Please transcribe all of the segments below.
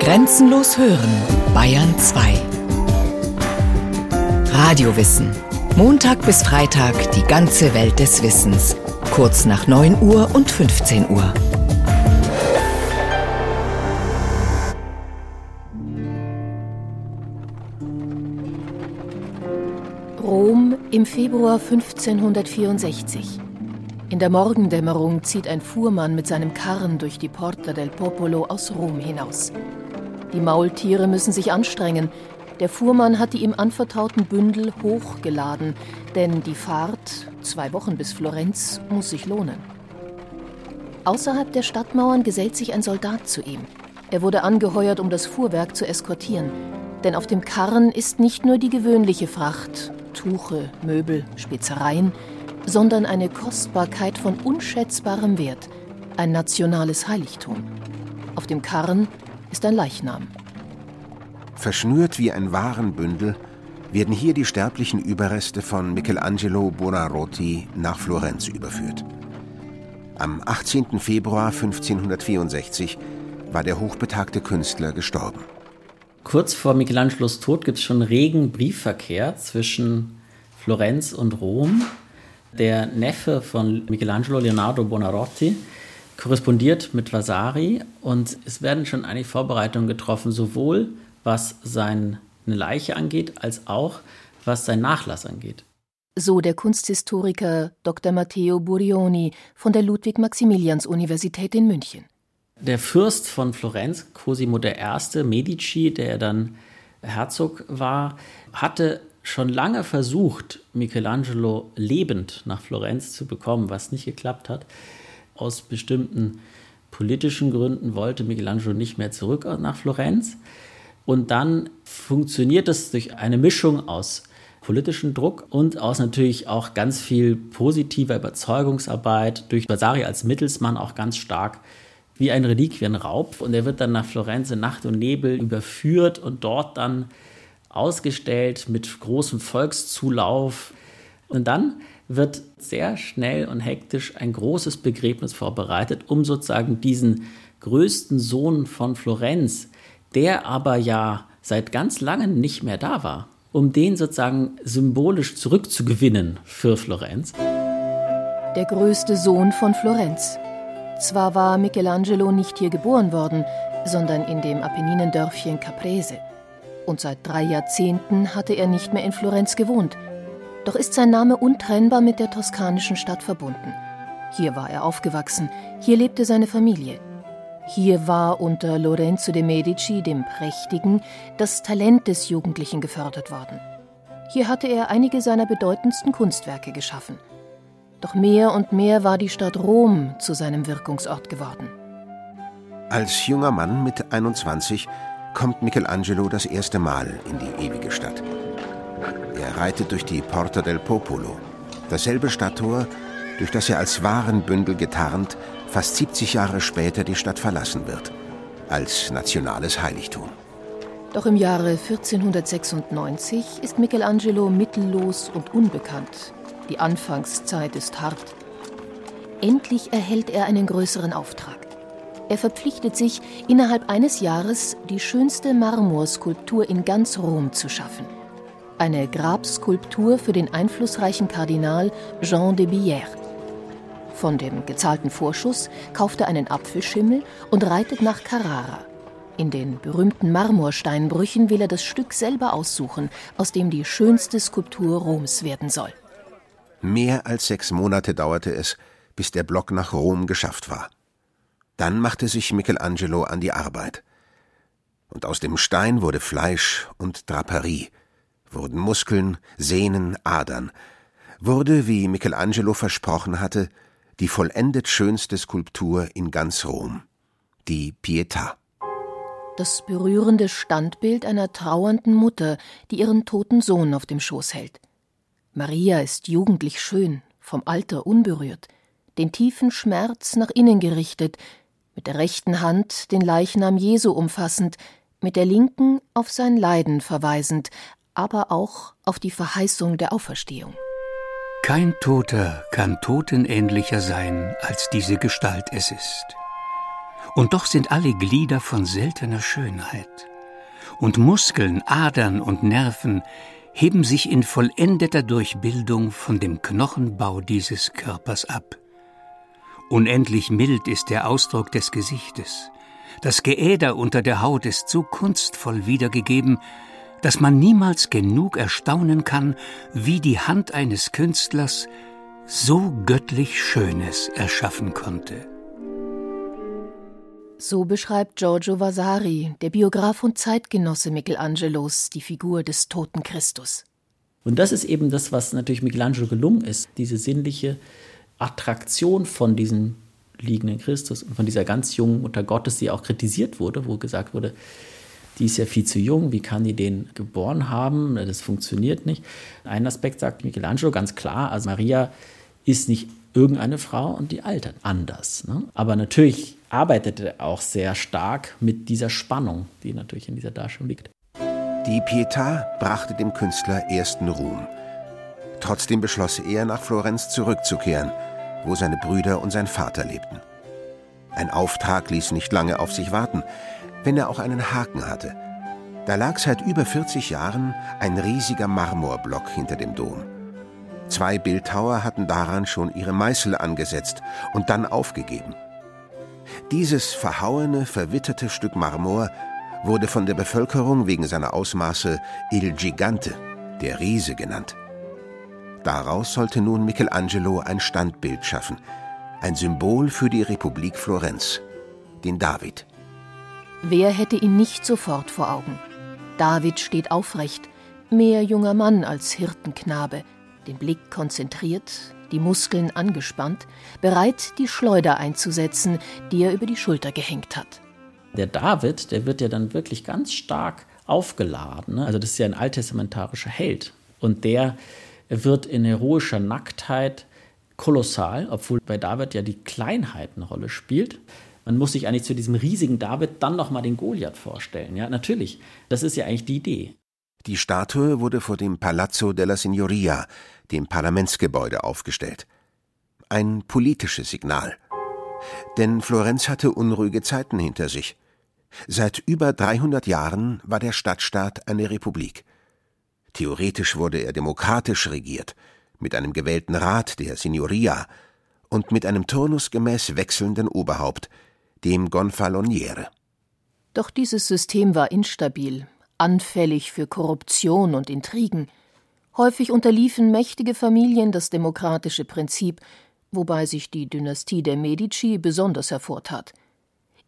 Grenzenlos hören, Bayern 2. Radiowissen. Montag bis Freitag die ganze Welt des Wissens. Kurz nach 9 Uhr und 15 Uhr. Rom im Februar 1564. In der Morgendämmerung zieht ein Fuhrmann mit seinem Karren durch die Porta del Popolo aus Rom hinaus. Die Maultiere müssen sich anstrengen. Der Fuhrmann hat die ihm anvertrauten Bündel hochgeladen, denn die Fahrt, zwei Wochen bis Florenz, muss sich lohnen. Außerhalb der Stadtmauern gesellt sich ein Soldat zu ihm. Er wurde angeheuert, um das Fuhrwerk zu eskortieren. Denn auf dem Karren ist nicht nur die gewöhnliche Fracht, Tuche, Möbel, Spezereien, sondern eine Kostbarkeit von unschätzbarem Wert, ein nationales Heiligtum. Auf dem Karren ist ein Leichnam. Verschnürt wie ein Warenbündel werden hier die sterblichen Überreste von Michelangelo Buonarroti nach Florenz überführt. Am 18. Februar 1564 war der hochbetagte Künstler gestorben. Kurz vor Michelangelos Tod gibt es schon regen Briefverkehr zwischen Florenz und Rom. Der Neffe von Michelangelo, Leonardo Buonarroti, korrespondiert mit Vasari und es werden schon eigentlich Vorbereitungen getroffen, sowohl was seine Leiche angeht, als auch was sein Nachlass angeht. So der Kunsthistoriker Dr. Matteo Burioni von der Ludwig-Maximilians-Universität in München. Der Fürst von Florenz, Cosimo I. Medici, der dann Herzog war, hatte schon lange versucht, Michelangelo lebend nach Florenz zu bekommen, was nicht geklappt hat. Aus bestimmten politischen Gründen wollte Michelangelo nicht mehr zurück nach Florenz. Und dann funktioniert es durch eine Mischung aus politischem Druck und aus natürlich auch ganz viel positiver Überzeugungsarbeit, durch Vasari als Mittelsmann auch ganz stark wie ein Reliquienraub. Und er wird dann nach Florenz in Nacht und Nebel überführt und dort dann ausgestellt mit großem Volkszulauf. Und dann wird sehr schnell und hektisch ein großes Begräbnis vorbereitet, um sozusagen diesen größten Sohn von Florenz, der aber ja seit ganz langem nicht mehr da war, um den sozusagen symbolisch zurückzugewinnen für Florenz. Der größte Sohn von Florenz. Zwar war Michelangelo nicht hier geboren worden, sondern in dem Apenninendörfchen Caprese und seit drei Jahrzehnten hatte er nicht mehr in Florenz gewohnt. Doch ist sein Name untrennbar mit der toskanischen Stadt verbunden. Hier war er aufgewachsen, hier lebte seine Familie. Hier war unter Lorenzo de Medici, dem Prächtigen, das Talent des Jugendlichen gefördert worden. Hier hatte er einige seiner bedeutendsten Kunstwerke geschaffen. Doch mehr und mehr war die Stadt Rom zu seinem Wirkungsort geworden. Als junger Mann mit 21 kommt Michelangelo das erste Mal in die ewige Stadt. Er reitet durch die Porta del Popolo, dasselbe Stadttor, durch das er als Warenbündel getarnt fast 70 Jahre später die Stadt verlassen wird, als nationales Heiligtum. Doch im Jahre 1496 ist Michelangelo mittellos und unbekannt. Die Anfangszeit ist hart. Endlich erhält er einen größeren Auftrag. Er verpflichtet sich, innerhalb eines Jahres die schönste Marmorskulptur in ganz Rom zu schaffen. Eine Grabskulptur für den einflussreichen Kardinal Jean de Billère. Von dem gezahlten Vorschuss kauft er einen Apfelschimmel und reitet nach Carrara. In den berühmten Marmorsteinbrüchen will er das Stück selber aussuchen, aus dem die schönste Skulptur Roms werden soll. Mehr als sechs Monate dauerte es, bis der Block nach Rom geschafft war. Dann machte sich Michelangelo an die Arbeit. Und aus dem Stein wurde Fleisch und Draperie, wurden Muskeln, Sehnen, Adern, wurde, wie Michelangelo versprochen hatte, die vollendet schönste Skulptur in ganz Rom, die Pietà. Das berührende Standbild einer trauernden Mutter, die ihren toten Sohn auf dem Schoß hält. Maria ist jugendlich schön, vom Alter unberührt, den tiefen Schmerz nach innen gerichtet, mit der rechten Hand den Leichnam Jesu umfassend, mit der linken auf sein Leiden verweisend, aber auch auf die Verheißung der Auferstehung. Kein Toter kann totenähnlicher sein, als diese Gestalt es ist. Und doch sind alle Glieder von seltener Schönheit. Und Muskeln, Adern und Nerven heben sich in vollendeter Durchbildung von dem Knochenbau dieses Körpers ab. Unendlich mild ist der Ausdruck des Gesichtes. Das Geäder unter der Haut ist so kunstvoll wiedergegeben, dass man niemals genug erstaunen kann, wie die Hand eines Künstlers so göttlich Schönes erschaffen konnte. So beschreibt Giorgio Vasari, der Biograf und Zeitgenosse Michelangelos, die Figur des toten Christus. Und das ist eben das, was natürlich Michelangelo gelungen ist, diese sinnliche Attraktion von diesem liegenden Christus und von dieser ganz jungen Mutter Gottes, die auch kritisiert wurde, wo gesagt wurde, die ist ja viel zu jung, wie kann die den geboren haben? Das funktioniert nicht. Ein Aspekt sagt Michelangelo ganz klar, also Maria ist nicht irgendeine Frau und die altert anders. Ne? Aber natürlich arbeitete er auch sehr stark mit dieser Spannung, die natürlich in dieser Darstellung liegt. Die Pietà brachte dem Künstler ersten Ruhm. Trotzdem beschloss er, nach Florenz zurückzukehren, wo seine Brüder und sein Vater lebten. Ein Auftrag ließ nicht lange auf sich warten, wenn er auch einen Haken hatte. Da lag seit über 40 Jahren ein riesiger Marmorblock hinter dem Dom. Zwei Bildhauer hatten daran schon ihre Meißel angesetzt und dann aufgegeben. Dieses verhauene, verwitterte Stück Marmor wurde von der Bevölkerung wegen seiner Ausmaße Il Gigante, der Riese genannt. Daraus sollte nun Michelangelo ein Standbild schaffen, ein Symbol für die Republik Florenz, den David. Wer hätte ihn nicht sofort vor Augen? David steht aufrecht, mehr junger Mann als Hirtenknabe, den Blick konzentriert, die Muskeln angespannt, bereit, die Schleuder einzusetzen, die er über die Schulter gehängt hat. Der David, der wird ja dann wirklich ganz stark aufgeladen. Ne? Also das ist ja ein alttestamentarischer Held. Und der wird in heroischer Nacktheit kolossal, obwohl bei David ja die Kleinheit eine Rolle spielt. Man muss sich eigentlich zu diesem riesigen David dann nochmal den Goliath vorstellen. Ja, natürlich. Das ist ja eigentlich die Idee. Die Statue wurde vor dem Palazzo della Signoria, dem Parlamentsgebäude, aufgestellt. Ein politisches Signal. Denn Florenz hatte unruhige Zeiten hinter sich. Seit über 300 Jahren war der Stadtstaat eine Republik. Theoretisch wurde er demokratisch regiert, mit einem gewählten Rat, der Signoria, und mit einem turnusgemäß wechselnden Oberhaupt, dem Gonfaloniere. Doch dieses System war instabil, anfällig für Korruption und Intrigen. Häufig unterliefen mächtige Familien das demokratische Prinzip, wobei sich die Dynastie der Medici besonders hervortat.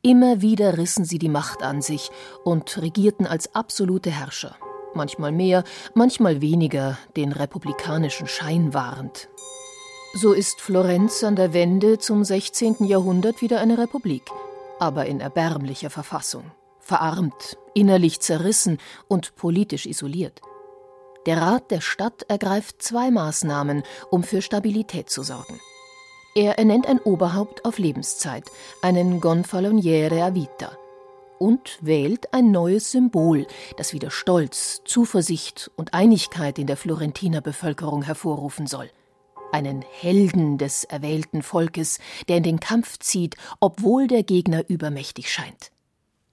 Immer wieder rissen sie die Macht an sich und regierten als absolute Herrscher, manchmal mehr, manchmal weniger, den republikanischen Schein wahrend. So ist Florenz an der Wende zum 16. Jahrhundert wieder eine Republik, aber in erbärmlicher Verfassung, verarmt, innerlich zerrissen und politisch isoliert. Der Rat der Stadt ergreift zwei Maßnahmen, um für Stabilität zu sorgen. Er ernennt ein Oberhaupt auf Lebenszeit, einen Gonfaloniere a vita, und wählt ein neues Symbol, das wieder Stolz, Zuversicht und Einigkeit in der Florentiner Bevölkerung hervorrufen soll. Einen Helden des erwählten Volkes, der in den Kampf zieht, obwohl der Gegner übermächtig scheint.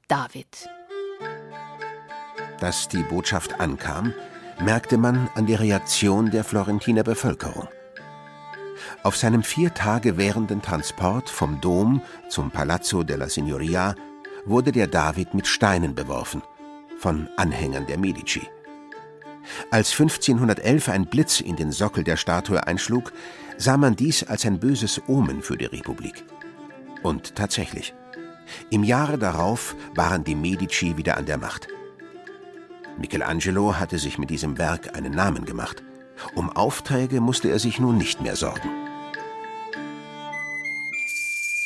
David. Dass die Botschaft ankam, merkte man an der Reaktion der Florentiner Bevölkerung. Auf seinem vier Tage währenden Transport vom Dom zum Palazzo della Signoria wurde der David mit Steinen beworfen von Anhängern der Medici. Als 1511 ein Blitz in den Sockel der Statue einschlug, sah man dies als ein böses Omen für die Republik. Und tatsächlich. Im Jahre darauf waren die Medici wieder an der Macht. Michelangelo hatte sich mit diesem Werk einen Namen gemacht. Um Aufträge musste er sich nun nicht mehr sorgen.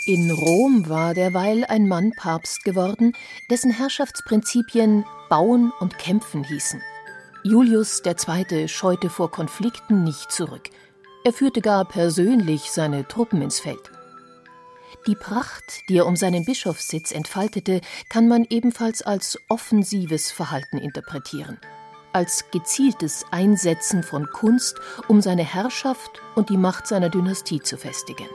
In Rom war derweil ein Mann Papst geworden, dessen Herrschaftsprinzipien Bauen und Kämpfen hießen. Julius II. scheute vor Konflikten nicht zurück. Er führte gar persönlich seine Truppen ins Feld. Die Pracht, die er um seinen Bischofssitz entfaltete, kann man ebenfalls als offensives Verhalten interpretieren, als gezieltes Einsetzen von Kunst, um seine Herrschaft und die Macht seiner Dynastie zu festigen.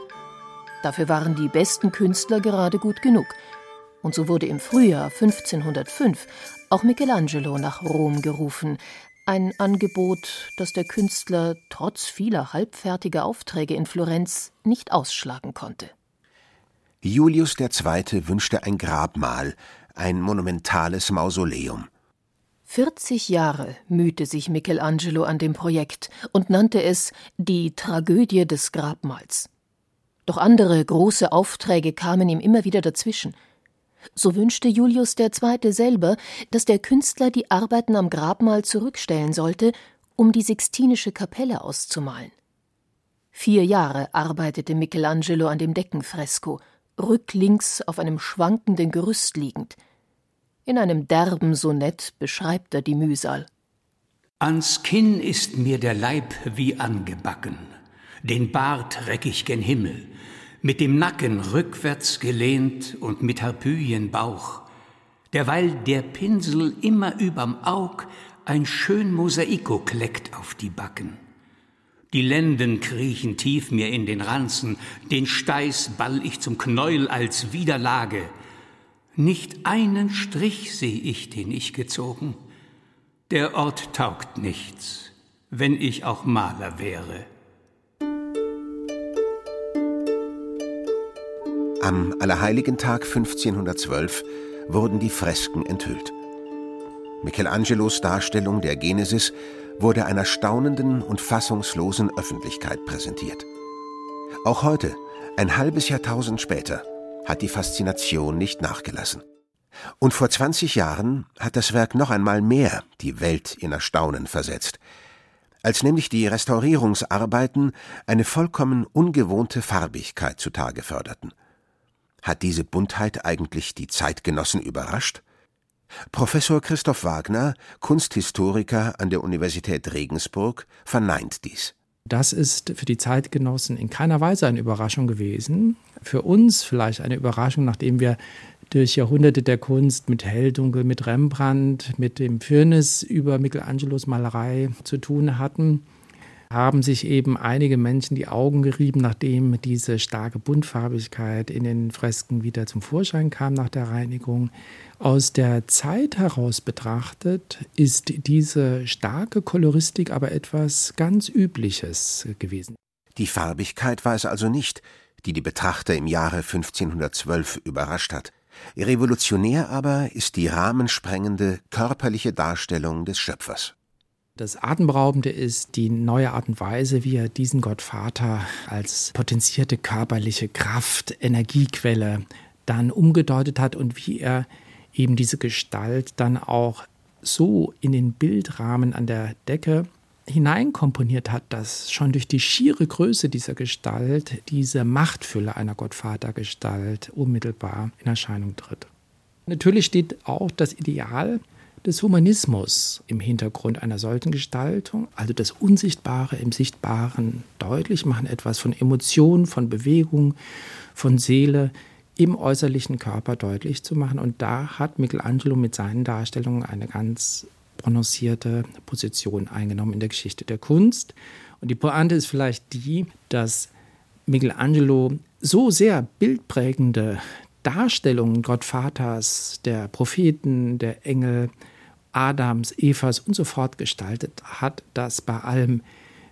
Dafür waren die besten Künstler gerade gut genug. Und so wurde im Frühjahr 1505 auch Michelangelo nach Rom gerufen, ein Angebot, das der Künstler trotz vieler halbfertiger Aufträge in Florenz nicht ausschlagen konnte. Julius II. wünschte ein Grabmal, ein monumentales Mausoleum. 40 Jahre mühte sich Michelangelo an dem Projekt und nannte es die Tragödie des Grabmals. Doch andere große Aufträge kamen ihm immer wieder dazwischen. So wünschte Julius II. selber, dass der Künstler die Arbeiten am Grabmal zurückstellen sollte, um die Sixtinische Kapelle auszumalen. Vier Jahre arbeitete Michelangelo an dem Deckenfresko, rücklinks auf einem schwankenden Gerüst liegend. In einem derben Sonett beschreibt er die Mühsal. Ans Kinn ist mir der Leib wie angebacken, den Bart reck ich gen Himmel, mit dem Nacken rückwärts gelehnt und mit Harpyien-Bauch, derweil der Pinsel immer überm Aug ein schön Mosaiko kleckt auf die Backen. Die Lenden kriechen tief mir in den Ranzen, den Steiß ball ich zum Knäuel als Widerlage. Nicht einen Strich seh ich, den ich gezogen. Der Ort taugt nichts, wenn ich auch Maler wäre. Am Allerheiligentag 1512 wurden die Fresken enthüllt. Michelangelos Darstellung der Genesis wurde einer staunenden und fassungslosen Öffentlichkeit präsentiert. Auch heute, ein halbes Jahrtausend später, hat die Faszination nicht nachgelassen. Und vor 20 Jahren hat das Werk noch einmal mehr die Welt in Erstaunen versetzt, als nämlich die Restaurierungsarbeiten eine vollkommen ungewohnte Farbigkeit zutage förderten. Hat diese Buntheit eigentlich die Zeitgenossen überrascht? Professor Christoph Wagner, Kunsthistoriker an der Universität Regensburg, verneint dies. Das ist für die Zeitgenossen in keiner Weise eine Überraschung gewesen. Für uns vielleicht eine Überraschung, nachdem wir durch Jahrhunderte der Kunst mit Helldunkel, mit Rembrandt, mit dem Firnis über Michelangelos Malerei zu tun hatten haben sich eben einige Menschen die Augen gerieben, nachdem diese starke Buntfarbigkeit in den Fresken wieder zum Vorschein kam nach der Reinigung. Aus der Zeit heraus betrachtet ist diese starke Koloristik aber etwas ganz Übliches gewesen. Die Farbigkeit war es also nicht, die die Betrachter im Jahre 1512 überrascht hat. Revolutionär aber ist die rahmensprengende körperliche Darstellung des Schöpfers. Das Atemberaubende ist die neue Art und Weise, wie er diesen Gottvater als potenzierte körperliche Kraft, Energiequelle dann umgedeutet hat und wie er eben diese Gestalt dann auch so in den Bildrahmen an der Decke hineinkomponiert hat, dass schon durch die schiere Größe dieser Gestalt diese Machtfülle einer Gottvatergestalt unmittelbar in Erscheinung tritt. Natürlich steht auch das Ideal des Humanismus im Hintergrund einer solchen Gestaltung, also das Unsichtbare im Sichtbaren deutlich machen, etwas von Emotion, von Bewegung, von Seele im äußerlichen Körper deutlich zu machen. Und da hat Michelangelo mit seinen Darstellungen eine ganz prononcierte Position eingenommen in der Geschichte der Kunst. Und die Pointe ist vielleicht die, dass Michelangelo so sehr bildprägende Darstellungen Gottvaters, der Propheten, der Engel, Adams, Evas und so fort gestaltet hat, dass bei allem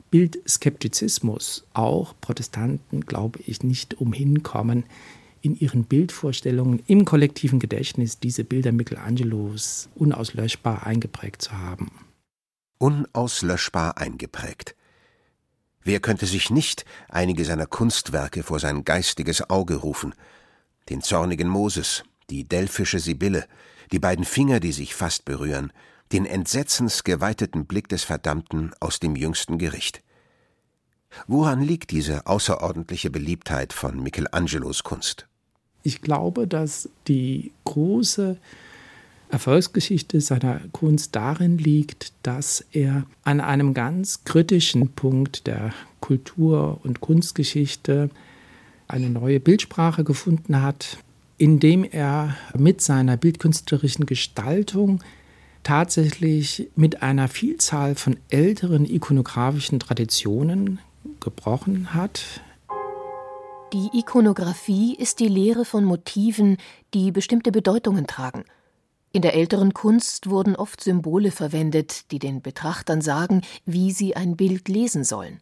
Bildskeptizismus auch Protestanten, glaube ich, nicht umhin kommen, in ihren Bildvorstellungen im kollektiven Gedächtnis diese Bilder Michelangelos unauslöschbar eingeprägt zu haben. Unauslöschbar eingeprägt. Wer könnte sich nicht einige seiner Kunstwerke vor sein geistiges Auge rufen? Den zornigen Moses, die delphische Sibylle, die beiden Finger, die sich fast berühren, den entsetzensgeweiteten Blick des Verdammten aus dem jüngsten Gericht. Woran liegt diese außerordentliche Beliebtheit von Michelangelos Kunst? Ich glaube, dass die große Erfolgsgeschichte seiner Kunst darin liegt, dass er an einem ganz kritischen Punkt der Kultur- und Kunstgeschichte eine neue Bildsprache gefunden hat, indem er mit seiner bildkünstlerischen Gestaltung tatsächlich mit einer Vielzahl von älteren ikonografischen Traditionen gebrochen hat. Die Ikonographie ist die Lehre von Motiven, die bestimmte Bedeutungen tragen. In der älteren Kunst wurden oft Symbole verwendet, die den Betrachtern sagen, wie sie ein Bild lesen sollen.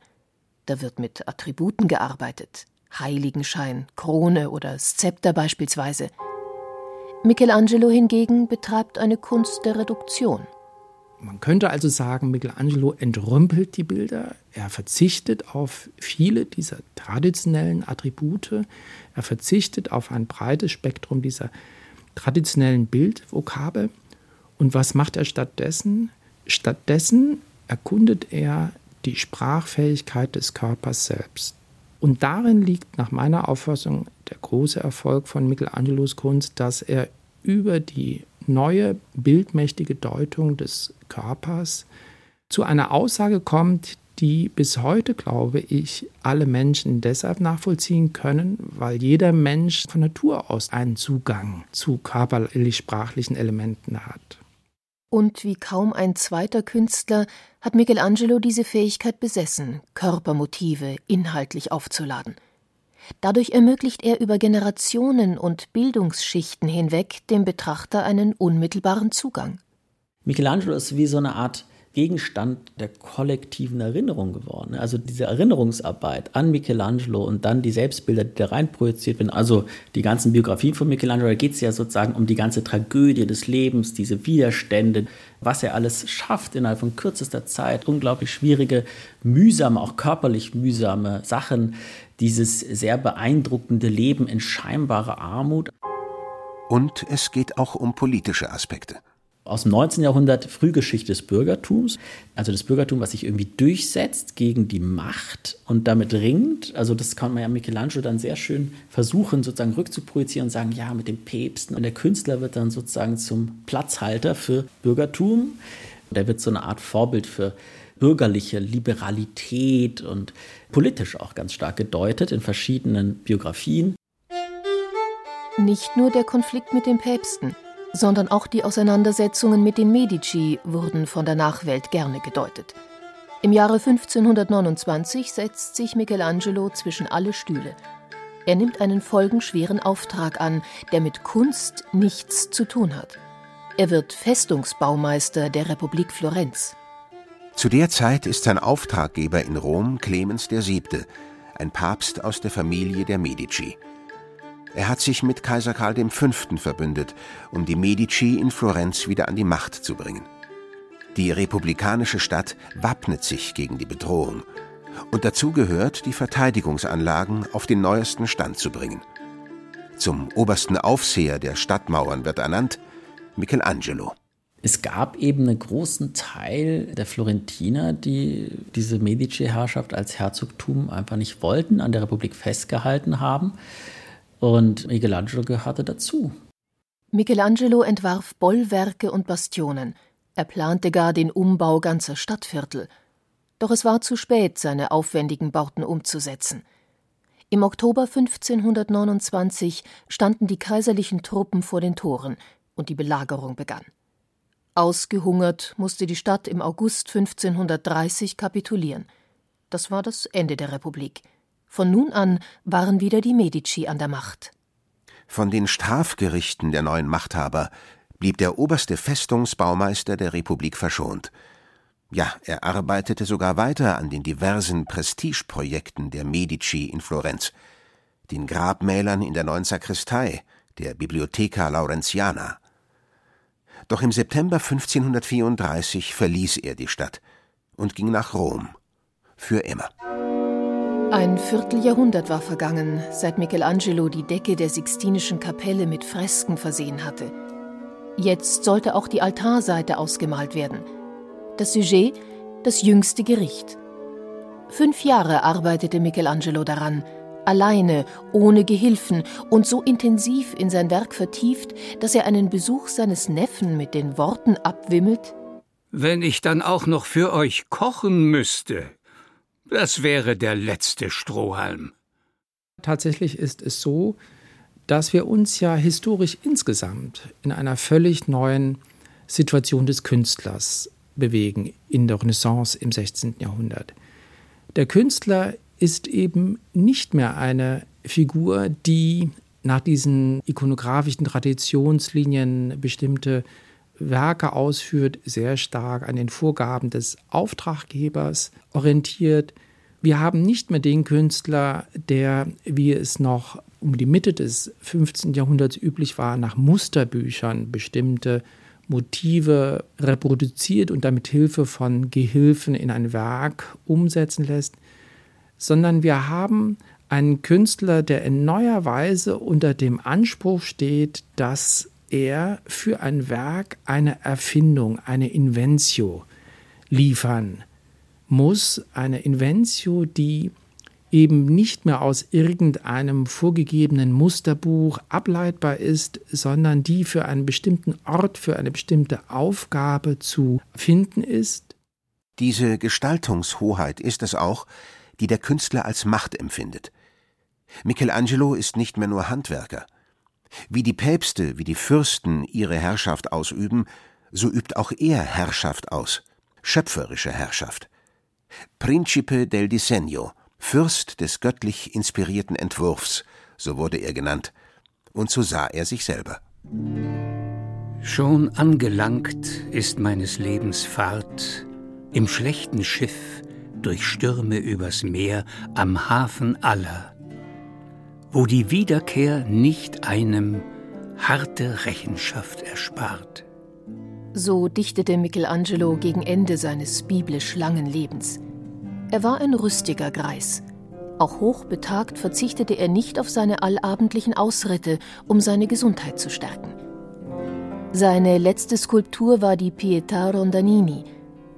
Da wird mit Attributen gearbeitet, Heiligenschein, Krone oder Szepter beispielsweise. Michelangelo hingegen betreibt eine Kunst der Reduktion. Man könnte also sagen, Michelangelo entrümpelt die Bilder, er verzichtet auf viele dieser traditionellen Attribute, er verzichtet auf ein breites Spektrum dieser traditionellen Bildvokabel. Und was macht er stattdessen? Stattdessen erkundet er die Sprachfähigkeit des Körpers selbst. Und darin liegt nach meiner Auffassung der große Erfolg von Michelangelos Kunst, dass er über die neue bildmächtige Deutung des Körpers zu einer Aussage kommt, die bis heute, glaube ich, alle Menschen deshalb nachvollziehen können, weil jeder Mensch von Natur aus einen Zugang zu körperlich-sprachlichen Elementen hat. Und wie kaum ein zweiter Künstler hat Michelangelo diese Fähigkeit besessen, Körpermotive inhaltlich aufzuladen. Dadurch ermöglicht er über Generationen und Bildungsschichten hinweg dem Betrachter einen unmittelbaren Zugang. Michelangelo ist wie so eine Art Gegenstand der kollektiven Erinnerung geworden. Also diese Erinnerungsarbeit an Michelangelo und dann die Selbstbilder, die da reinprojiziert werden, also die ganzen Biografien von Michelangelo, da geht es ja sozusagen um die ganze Tragödie des Lebens, diese Widerstände, was er alles schafft innerhalb von kürzester Zeit, unglaublich schwierige, mühsame, auch körperlich mühsame Sachen, dieses sehr beeindruckende Leben in scheinbarer Armut. Und es geht auch um politische Aspekte aus dem 19. Jahrhundert Frühgeschichte des Bürgertums, also das Bürgertum, was sich irgendwie durchsetzt gegen die Macht und damit ringt. Also das kann man ja Michelangelo dann sehr schön versuchen, sozusagen rückzuprojizieren und sagen, ja, mit den Päpsten. Und der Künstler wird dann sozusagen zum Platzhalter für Bürgertum. Der wird so eine Art Vorbild für bürgerliche Liberalität und politisch auch ganz stark gedeutet in verschiedenen Biografien. Nicht nur der Konflikt mit den Päpsten sondern auch die Auseinandersetzungen mit den Medici wurden von der Nachwelt gerne gedeutet. Im Jahre 1529 setzt sich Michelangelo zwischen alle Stühle. Er nimmt einen folgenschweren Auftrag an, der mit Kunst nichts zu tun hat. Er wird Festungsbaumeister der Republik Florenz. Zu der Zeit ist sein Auftraggeber in Rom Clemens VII., ein Papst aus der Familie der Medici. Er hat sich mit Kaiser Karl V. verbündet, um die Medici in Florenz wieder an die Macht zu bringen. Die republikanische Stadt wappnet sich gegen die Bedrohung. Und dazu gehört, die Verteidigungsanlagen auf den neuesten Stand zu bringen. Zum obersten Aufseher der Stadtmauern wird ernannt Michelangelo. Es gab eben einen großen Teil der Florentiner, die diese Medici-Herrschaft als Herzogtum einfach nicht wollten, an der Republik festgehalten haben. Und Michelangelo gehörte dazu. Michelangelo entwarf Bollwerke und Bastionen. Er plante gar den Umbau ganzer Stadtviertel. Doch es war zu spät, seine aufwendigen Bauten umzusetzen. Im Oktober 1529 standen die kaiserlichen Truppen vor den Toren und die Belagerung begann. Ausgehungert musste die Stadt im August 1530 kapitulieren. Das war das Ende der Republik. Von nun an waren wieder die Medici an der Macht. Von den Strafgerichten der neuen Machthaber blieb der oberste Festungsbaumeister der Republik verschont. Ja, er arbeitete sogar weiter an den diversen Prestigeprojekten der Medici in Florenz, den Grabmälern in der neuen Sakristei, der Bibliotheca Laurentiana. Doch im September 1534 verließ er die Stadt und ging nach Rom. Für immer. Ein Vierteljahrhundert war vergangen, seit Michelangelo die Decke der Sixtinischen Kapelle mit Fresken versehen hatte. Jetzt sollte auch die Altarseite ausgemalt werden. Das Sujet das jüngste Gericht. Fünf Jahre arbeitete Michelangelo daran, alleine, ohne Gehilfen und so intensiv in sein Werk vertieft, dass er einen Besuch seines Neffen mit den Worten abwimmelt Wenn ich dann auch noch für euch kochen müsste, das wäre der letzte Strohhalm. Tatsächlich ist es so, dass wir uns ja historisch insgesamt in einer völlig neuen Situation des Künstlers bewegen in der Renaissance im 16. Jahrhundert. Der Künstler ist eben nicht mehr eine Figur, die nach diesen ikonografischen Traditionslinien bestimmte Werke ausführt, sehr stark an den Vorgaben des Auftraggebers orientiert. Wir haben nicht mehr den Künstler, der, wie es noch um die Mitte des 15. Jahrhunderts üblich war, nach Musterbüchern bestimmte Motive reproduziert und damit Hilfe von Gehilfen in ein Werk umsetzen lässt, sondern wir haben einen Künstler, der in neuer Weise unter dem Anspruch steht, dass er für ein Werk eine Erfindung, eine Inventio liefern muss, eine Inventio, die eben nicht mehr aus irgendeinem vorgegebenen Musterbuch ableitbar ist, sondern die für einen bestimmten Ort, für eine bestimmte Aufgabe zu finden ist. Diese Gestaltungshoheit ist es auch, die der Künstler als Macht empfindet. Michelangelo ist nicht mehr nur Handwerker. Wie die Päpste, wie die Fürsten ihre Herrschaft ausüben, so übt auch er Herrschaft aus, schöpferische Herrschaft. Principe del Disegno, Fürst des göttlich inspirierten Entwurfs, so wurde er genannt, und so sah er sich selber. Schon angelangt ist meines Lebens Fahrt, im schlechten Schiff, durch Stürme übers Meer, am Hafen aller, wo die Wiederkehr nicht einem harte Rechenschaft erspart. So dichtete Michelangelo gegen Ende seines biblisch langen Lebens. Er war ein rüstiger Greis. Auch hochbetagt verzichtete er nicht auf seine allabendlichen Ausritte, um seine Gesundheit zu stärken. Seine letzte Skulptur war die Pietà Rondanini.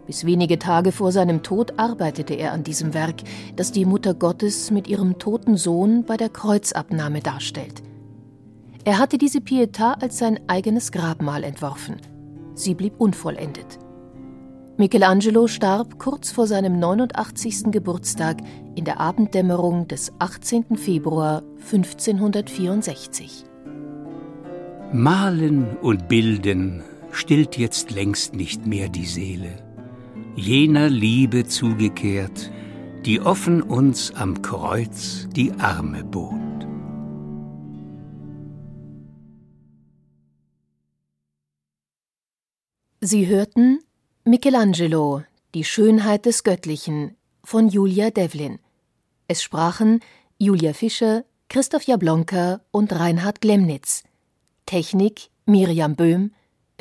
Bis wenige Tage vor seinem Tod arbeitete er an diesem Werk, das die Mutter Gottes mit ihrem toten Sohn bei der Kreuzabnahme darstellt. Er hatte diese Pietà als sein eigenes Grabmal entworfen. Sie blieb unvollendet. Michelangelo starb kurz vor seinem 89. Geburtstag in der Abenddämmerung des 18. Februar 1564. Malen und Bilden stillt jetzt längst nicht mehr die Seele, jener Liebe zugekehrt, die offen uns am Kreuz die Arme bot. Sie hörten Michelangelo, die Schönheit des Göttlichen von Julia Devlin. Es sprachen Julia Fischer, Christoph Jablonka und Reinhard Glemnitz. Technik Miriam Böhm,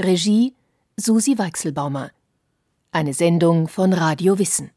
Regie Susi Weichselbaumer. Eine Sendung von Radio Wissen.